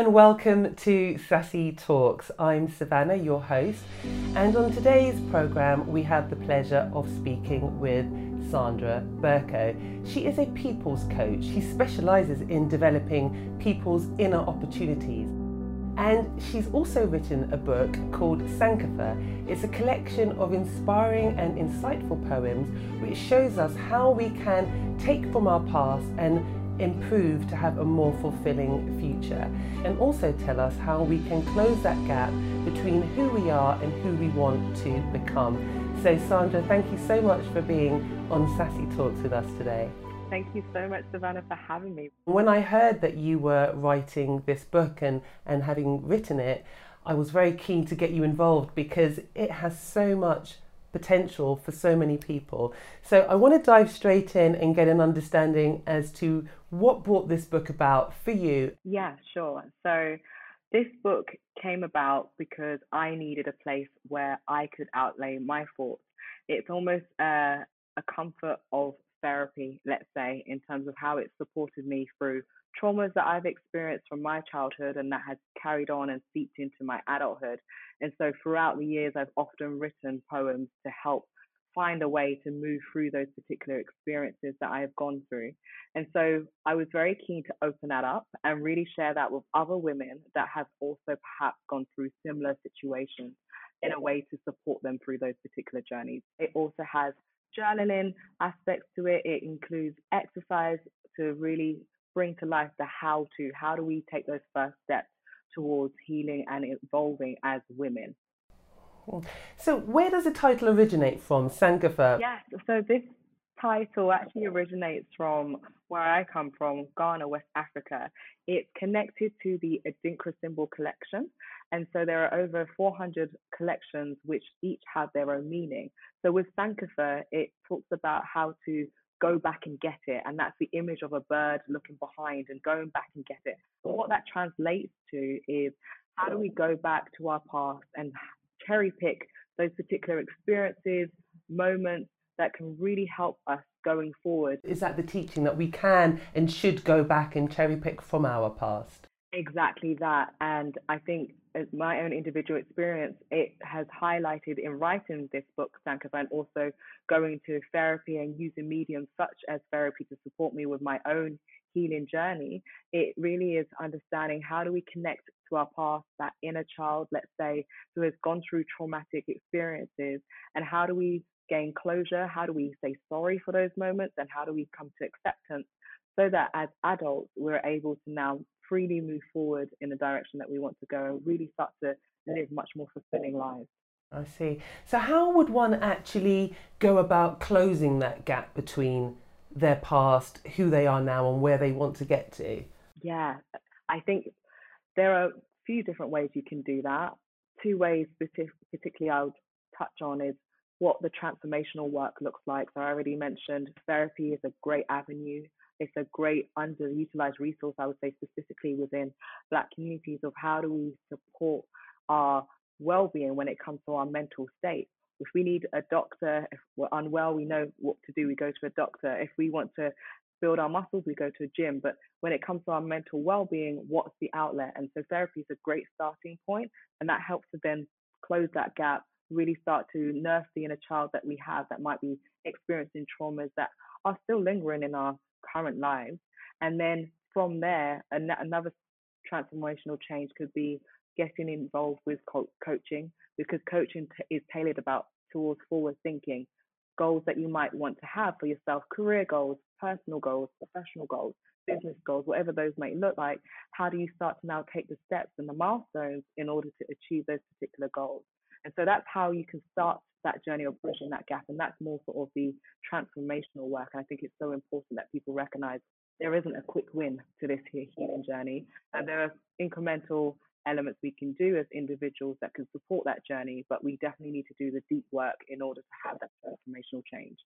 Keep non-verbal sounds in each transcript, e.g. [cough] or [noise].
and welcome to Sassy Talks. I'm Savannah, your host, and on today's programme, we have the pleasure of speaking with Sandra Burko. She is a people's coach. She specialises in developing people's inner opportunities. And she's also written a book called Sankofa. It's a collection of inspiring and insightful poems which shows us how we can take from our past and improve to have a more fulfilling future and also tell us how we can close that gap between who we are and who we want to become. So Sandra, thank you so much for being on Sassy Talks with us today. Thank you so much, Savannah, for having me. When I heard that you were writing this book and, and having written it, I was very keen to get you involved because it has so much potential for so many people. So I want to dive straight in and get an understanding as to what brought this book about for you. Yeah, sure. So this book came about because I needed a place where I could outlay my thoughts. It's almost a, a comfort of therapy, let's say, in terms of how it supported me through traumas that I've experienced from my childhood and that has carried on and seeped into my adulthood. And so throughout the years, I've often written poems to help find a way to move through those particular experiences that I have gone through. And so I was very keen to open that up and really share that with other women that have also perhaps gone through similar situations in a way to support them through those particular journeys. It also has journaling aspects to it. It includes exercise to really bring to life the how to. How do we take those first steps towards healing and evolving as women? Hmm. So, where does the title originate from, Sankofa? Yes, so this title actually originates from where I come from, Ghana, West Africa. It's connected to the Adinkra symbol collection. And so there are over 400 collections which each have their own meaning. So with Sankofa, it talks about how to go back and get it. And that's the image of a bird looking behind and going back and get it. But what that translates to is how do we go back to our past and cherry pick those particular experiences, moments that can really help us going forward. Is that the teaching that we can and should go back and cherry pick from our past? Exactly that. And I think as my own individual experience, it has highlighted in writing this book, and also going to therapy and using mediums such as therapy to support me with my own healing journey. It really is understanding how do we connect to our past, that inner child, let's say, who has gone through traumatic experiences, and how do we gain closure? How do we say sorry for those moments? And how do we come to acceptance so that as adults, we're able to now freely move forward in the direction that we want to go and really start to live much more fulfilling lives. I see. So, how would one actually go about closing that gap between their past, who they are now, and where they want to get to? Yeah, I think there are a few different ways you can do that. Two ways, particularly, I would touch on is what the transformational work looks like. So, I already mentioned therapy is a great avenue it's a great underutilized resource, I would say, specifically within Black communities of how do we support our well-being when it comes to our mental state. If we need a doctor, if we're unwell, we know what to do. We go to a doctor. If we want to build our muscles, we go to a gym. But when it comes to our mental well-being, what's the outlet? And so therapy is a great starting point, and that helps to then close that gap. Really start to nurse the inner child that we have that might be experiencing traumas that are still lingering in our current lives. And then from there, an- another transformational change could be getting involved with co- coaching because coaching t- is tailored about towards forward thinking goals that you might want to have for yourself career goals personal goals professional goals business goals whatever those might look like how do you start to now take the steps and the milestones in order to achieve those particular goals and so that's how you can start that journey of bridging that gap. And that's more sort of the transformational work. And I think it's so important that people recognize there isn't a quick win to this here healing journey. And there are incremental elements we can do as individuals that can support that journey, but we definitely need to do the deep work in order to have that transformational change.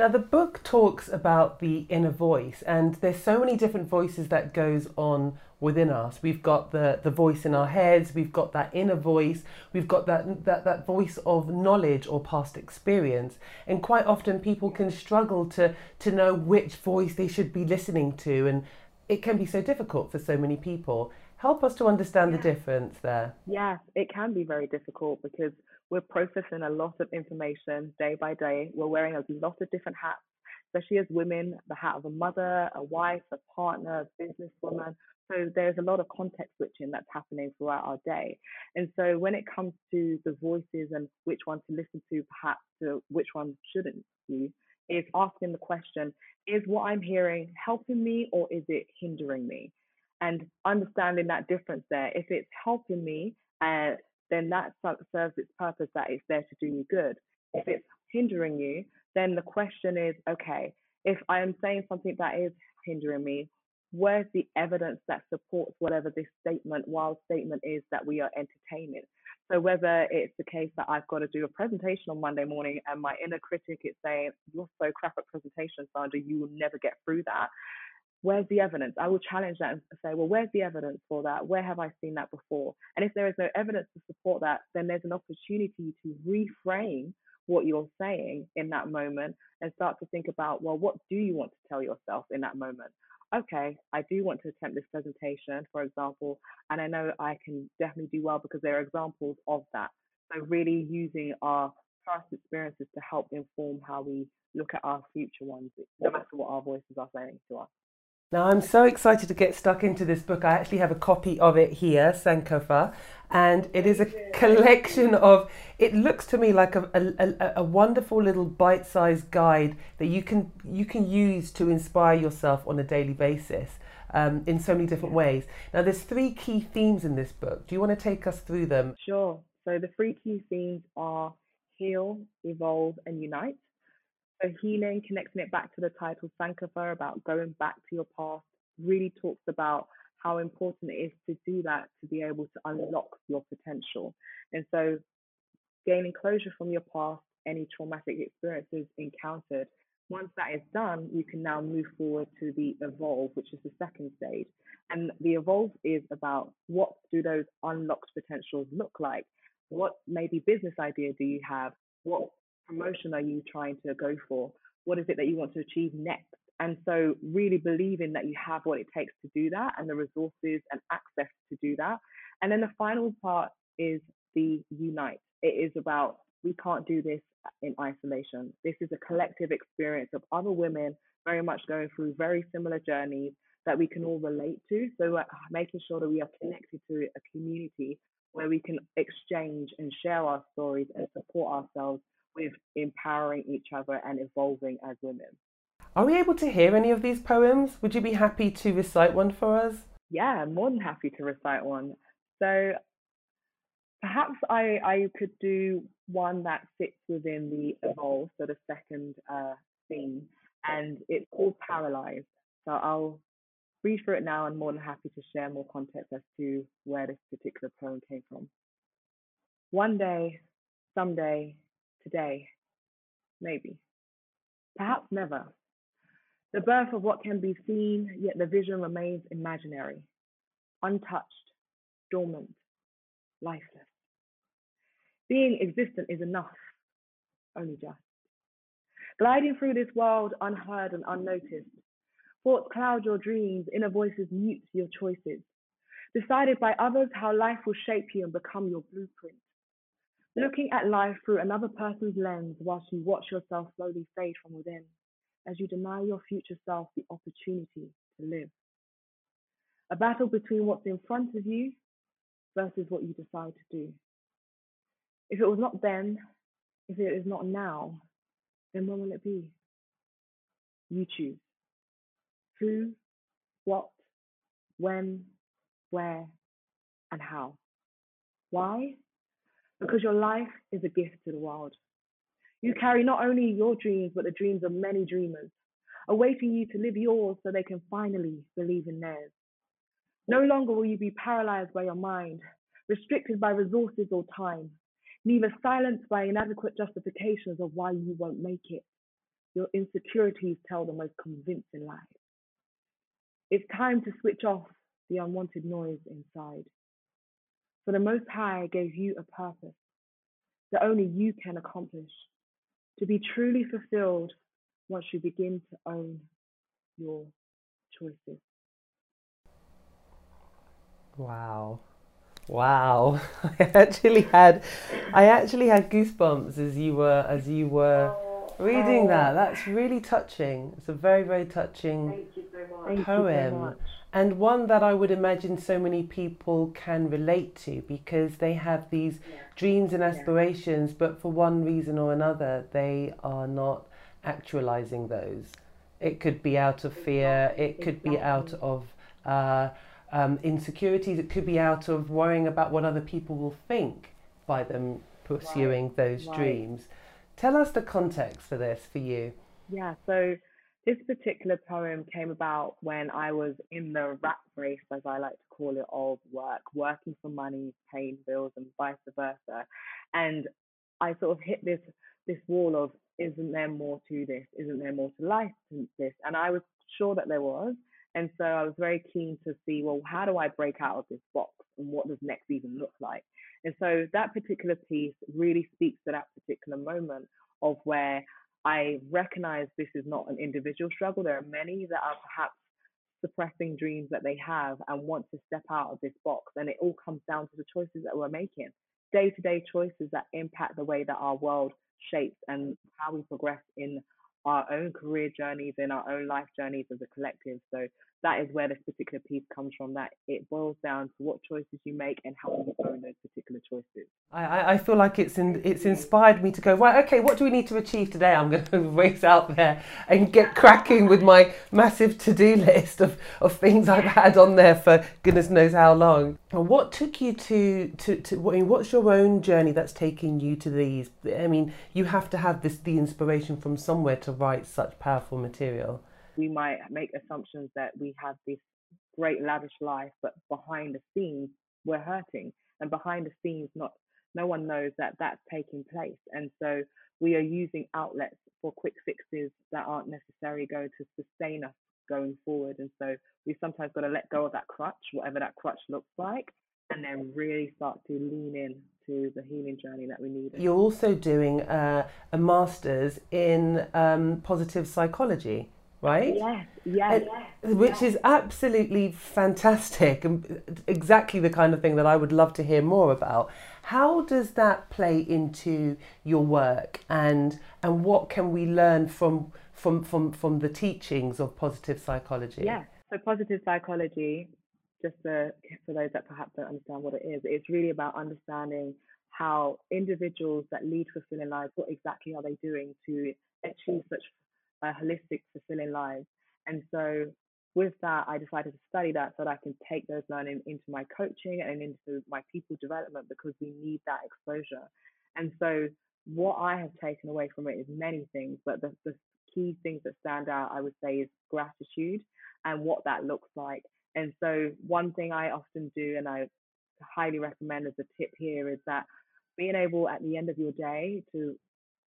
Now the book talks about the inner voice and there's so many different voices that goes on within us. We've got the, the voice in our heads, we've got that inner voice, we've got that, that, that voice of knowledge or past experience. And quite often people can struggle to, to know which voice they should be listening to and it can be so difficult for so many people. Help us to understand Yeah. the difference there. Yes, it can be very difficult because we're processing a lot of information day by day. We're wearing a lot of different hats, especially as women, the hat of a mother, a wife, a partner, a businesswoman. So there's a lot of context switching that's happening throughout our day. And so when it comes to the voices and which one to listen to, perhaps to which one shouldn't you, is asking the question, is what I'm hearing helping me or is it hindering me? And understanding that difference there. If it's helping me, uh, then that serves its purpose that it's there to do you good. If it's hindering you, then the question is, okay, if I am saying something that is hindering me, where's the evidence that supports whatever this statement, wild statement is that we are entertaining? So whether it's the case that I've got to do a presentation on Monday morning and my inner critic is saying, You're so crap at presentation, Sandra, you will never get through that. Where's the evidence? I will challenge that and say, Well, where's the evidence for that? Where have I seen that before? And if there is no evidence to support that, then there's an opportunity to reframe what you're saying in that moment and start to think about, well, what do you want to tell yourself in that moment? Okay, I do want to attempt this presentation, for example, and I know I can definitely do well because there are examples of that. So, really using our past experiences to help inform how we look at our future ones, no matter what our voices are saying to us. Now, I'm so excited to get stuck into this book. I actually have a copy of it here, Sankofa, and it is a collection of, it looks to me like a, a, a wonderful little bite sized guide that you can, you can use to inspire yourself on a daily basis. Um, in so many different ways. Now, there's three key themes in this book. Do you want to take us through them? Sure. So the three key themes are heal, evolve, and unite. So healing, connecting it back to the title Sankofa about going back to your past, really talks about how important it is to do that to be able to unlock your potential. And so gaining closure from your past, any traumatic experiences encountered, once that is done, you can now move forward to the evolve, which is the second stage. And the evolve is about what do those unlocked potentials look like? What maybe business idea do you have? What promotion are you trying to go for? What is it that you want to achieve next? And so, really believing that you have what it takes to do that and the resources and access to do that. And then the final part is the unite. It is about we can't do this in isolation. This is a collective experience of other women very much going through very similar journeys that we can all relate to. So, uh, making sure that we are connected to a community where we can exchange and share our stories and support ourselves with empowering each other and evolving as women. Are we able to hear any of these poems? Would you be happy to recite one for us? Yeah, more than happy to recite one. So perhaps I, I could do one that sits within the evolve, so the second uh, theme, and it's called Paralyzed. So I'll read through it now and more than happy to share more context as to where this particular poem came from. One day, someday, today, maybe, perhaps never. The birth of what can be seen, yet the vision remains imaginary, untouched, dormant, lifeless. Being existent is enough, only just. Gliding through this world unheard and unnoticed, thoughts cloud your dreams, inner voices mute your choices. Decided by others how life will shape you and become your blueprint. Looking at life through another person's lens whilst you watch yourself slowly fade from within, as you deny your future self the opportunity to live. A battle between what's in front of you versus what you decide to do. If it was not then, if it is not now, then when will it be? You choose. Who, what, when, where, and how. Why? Because your life is a gift to the world. You carry not only your dreams, but the dreams of many dreamers, awaiting you to live yours so they can finally believe in theirs. No longer will you be paralyzed by your mind, restricted by resources or time, neither silenced by inadequate justifications of why you won't make it. Your insecurities tell the most convincing lies. It's time to switch off the unwanted noise inside. For the Most High gave you a purpose that only you can accomplish to be truly fulfilled once you begin to own your choices. Wow. Wow. [laughs] I actually had I actually had goosebumps as you were as you were oh. Reading that. That's really touching. It's a very, very touching poem. And one that I would imagine so many people can relate to because they have these yeah. dreams and aspirations, yeah. but for one reason or another, they are not actualizing those. It could be out of fear, it could be out of uh, um, insecurities, it could be out of worrying about what other people will think by them pursuing right. those right. dreams. Tell us the context for this for you. Yeah, so this particular poem came about when I was in the rat race, as I like to call it, of work, working for money, paying bills, and vice versa. And I sort of hit this this wall of, isn't there more to this? Isn't there more to life than this? And I was sure that there was. And so I was very keen to see, well, how do I break out of this box and what does next even look like? And so that particular piece really speaks to that particular moment of where I recognize this is not an individual struggle. There are many that are perhaps suppressing dreams that they have and want to step out of this box. And it all comes down to the choices that we're making, day to day choices that impact the way that our world shapes and how we progress in our own career journeys, and our own life journeys as a collective. So that is where this particular piece comes from. That it boils down to what choices you make and how you own those particular choices. I, I feel like it's in, it's inspired me to go right. Okay, what do we need to achieve today? I'm going [laughs] to race out there and get cracking with my massive to do list of, of things I've had on there for goodness knows how long. What took you to to, to I mean, what's your own journey that's taking you to these? I mean, you have to have this the inspiration from somewhere to write such powerful material we might make assumptions that we have this great lavish life, but behind the scenes we're hurting, and behind the scenes not no one knows that that's taking place, and so we are using outlets for quick fixes that aren't necessarily going to sustain us going forward, and so we sometimes got to let go of that crutch, whatever that crutch looks like, and then really start to lean in to the healing journey that we need. You're also doing uh, a master's in um, positive psychology right? Yes, yes, yes. Which is absolutely fantastic and exactly the kind of thing that I would love to hear more about. How does that play into your work and and what can we learn from from from, from the teachings of positive psychology? Yeah. So positive psychology, just for, for those that perhaps don't understand what it is, it's really about understanding how individuals that lead fulfilling lives, what exactly are they doing to achieve such a holistic, fulfilling lives. And so with that, I decided to study that so that I can take those learning into my coaching and into my people development because we need that exposure. And so what I have taken away from it is many things, but the, the key things that stand out, I would say, is gratitude and what that looks like. And so one thing I often do, and I highly recommend as a tip here, is that being able at the end of your day to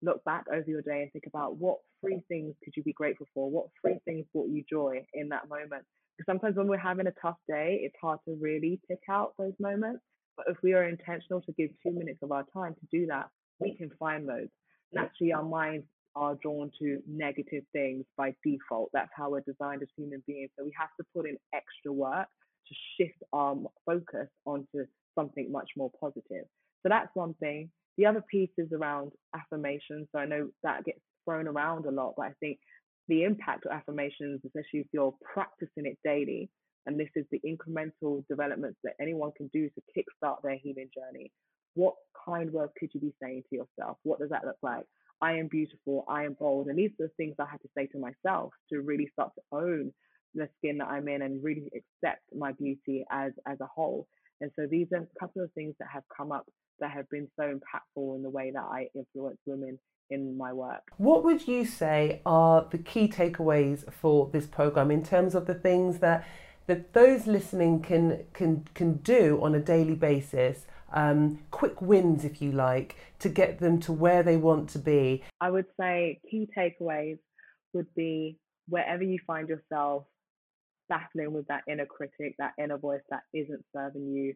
look back over your day and think about what three things could you be grateful for? What three things brought you joy in that moment? Because sometimes when we're having a tough day, it's hard to really pick out those moments. But if we are intentional to give two minutes of our time to do that, we can find those. Naturally, our minds are drawn to negative things by default. That's how we're designed as human beings. So we have to put in extra work to shift our focus onto something much more positive. So that's one thing. The other piece is around affirmations. So I know that gets thrown around a lot, but I think the impact of affirmations, especially if you're practicing it daily, and this is the incremental developments that anyone can do to kickstart their healing journey. What kind of words could you be saying to yourself? What does that look like? I am beautiful, I am bold. And these are the things I had to say to myself to really start to own the skin that I'm in and really accept my beauty as as a whole. And so these are a couple of things that have come up that have been so impactful in the way that I influence women in my work. What would you say are the key takeaways for this program in terms of the things that that those listening can can can do on a daily basis? Um, quick wins, if you like, to get them to where they want to be. I would say key takeaways would be wherever you find yourself battling with that inner critic, that inner voice that isn't serving you,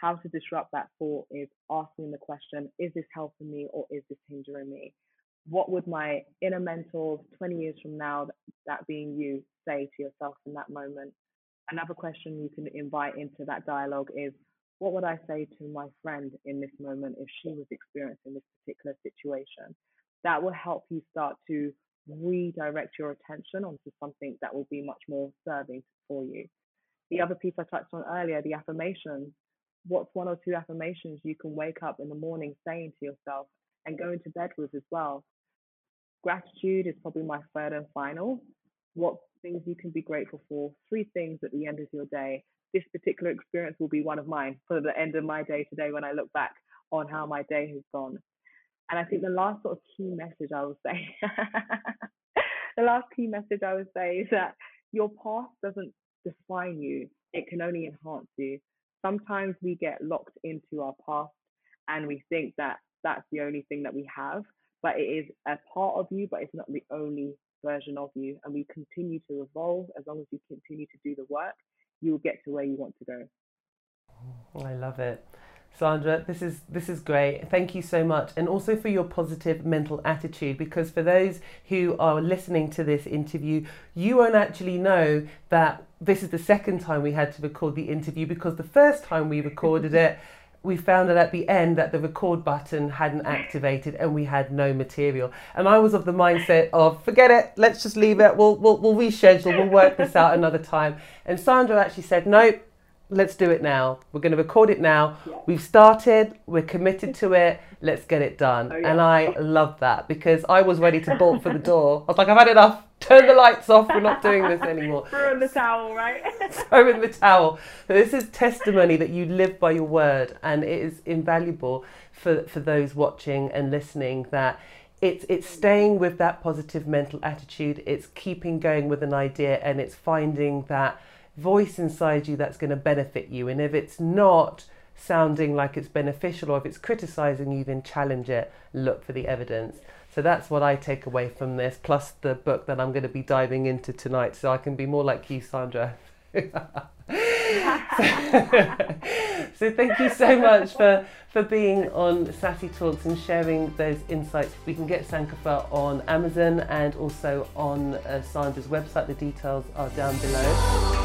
how to disrupt that thought is asking the question, is this helping me or is this hindering me? What would my inner mentor 20 years from now, that being you, say to yourself in that moment? Another question you can invite into that dialogue is what would I say to my friend in this moment if she was experiencing this particular situation? That will help you start to redirect your attention onto something that will be much more serving for you. The other piece I touched on earlier, the affirmations. What's one or two affirmations you can wake up in the morning saying to yourself and go into bed with as well? Gratitude is probably my third and final. What things you can be grateful for? Three things at the end of your day. This particular experience will be one of mine for the end of my day today when I look back on how my day has gone. And I think the last sort of key message I would say, [laughs] the last key message I would say is that your past doesn't define you, it can only enhance you. Sometimes we get locked into our past and we think that that's the only thing that we have, but it is a part of you, but it's not the only version of you. And we continue to evolve as long as you continue to do the work, you will get to where you want to go. I love it. Sandra, this is this is great. Thank you so much, and also for your positive mental attitude. Because for those who are listening to this interview, you won't actually know that this is the second time we had to record the interview. Because the first time we recorded it, [laughs] we found out at the end that the record button hadn't activated, and we had no material. And I was of the mindset of forget it, let's just leave it. We'll we'll, we'll reschedule. We'll work this out another time. And Sandra actually said, nope let's do it now. We're going to record it now. Yeah. We've started, we're committed to it, let's get it done. Oh, yeah. And I love that because I was ready to bolt for the door. I was like, I've had enough. Turn the lights off. We're not doing this anymore. [laughs] Throw in the towel, right? [laughs] Throw in the towel. This is testimony that you live by your word, and it is invaluable for, for those watching and listening that it's it's staying with that positive mental attitude it's keeping going with an idea and it's finding that voice inside you that's going to benefit you. And if it's not sounding like it's beneficial or if it's criticizing you, then challenge it, look for the evidence. So that's what I take away from this, plus the book that I'm going to be diving into tonight, so I can be more like you, Sandra. so, [laughs] so, thank you so much for, for being on Sassy Talks and sharing those insights. We can get Sankofa on Amazon and also on uh, Sandra's website. The details are down below.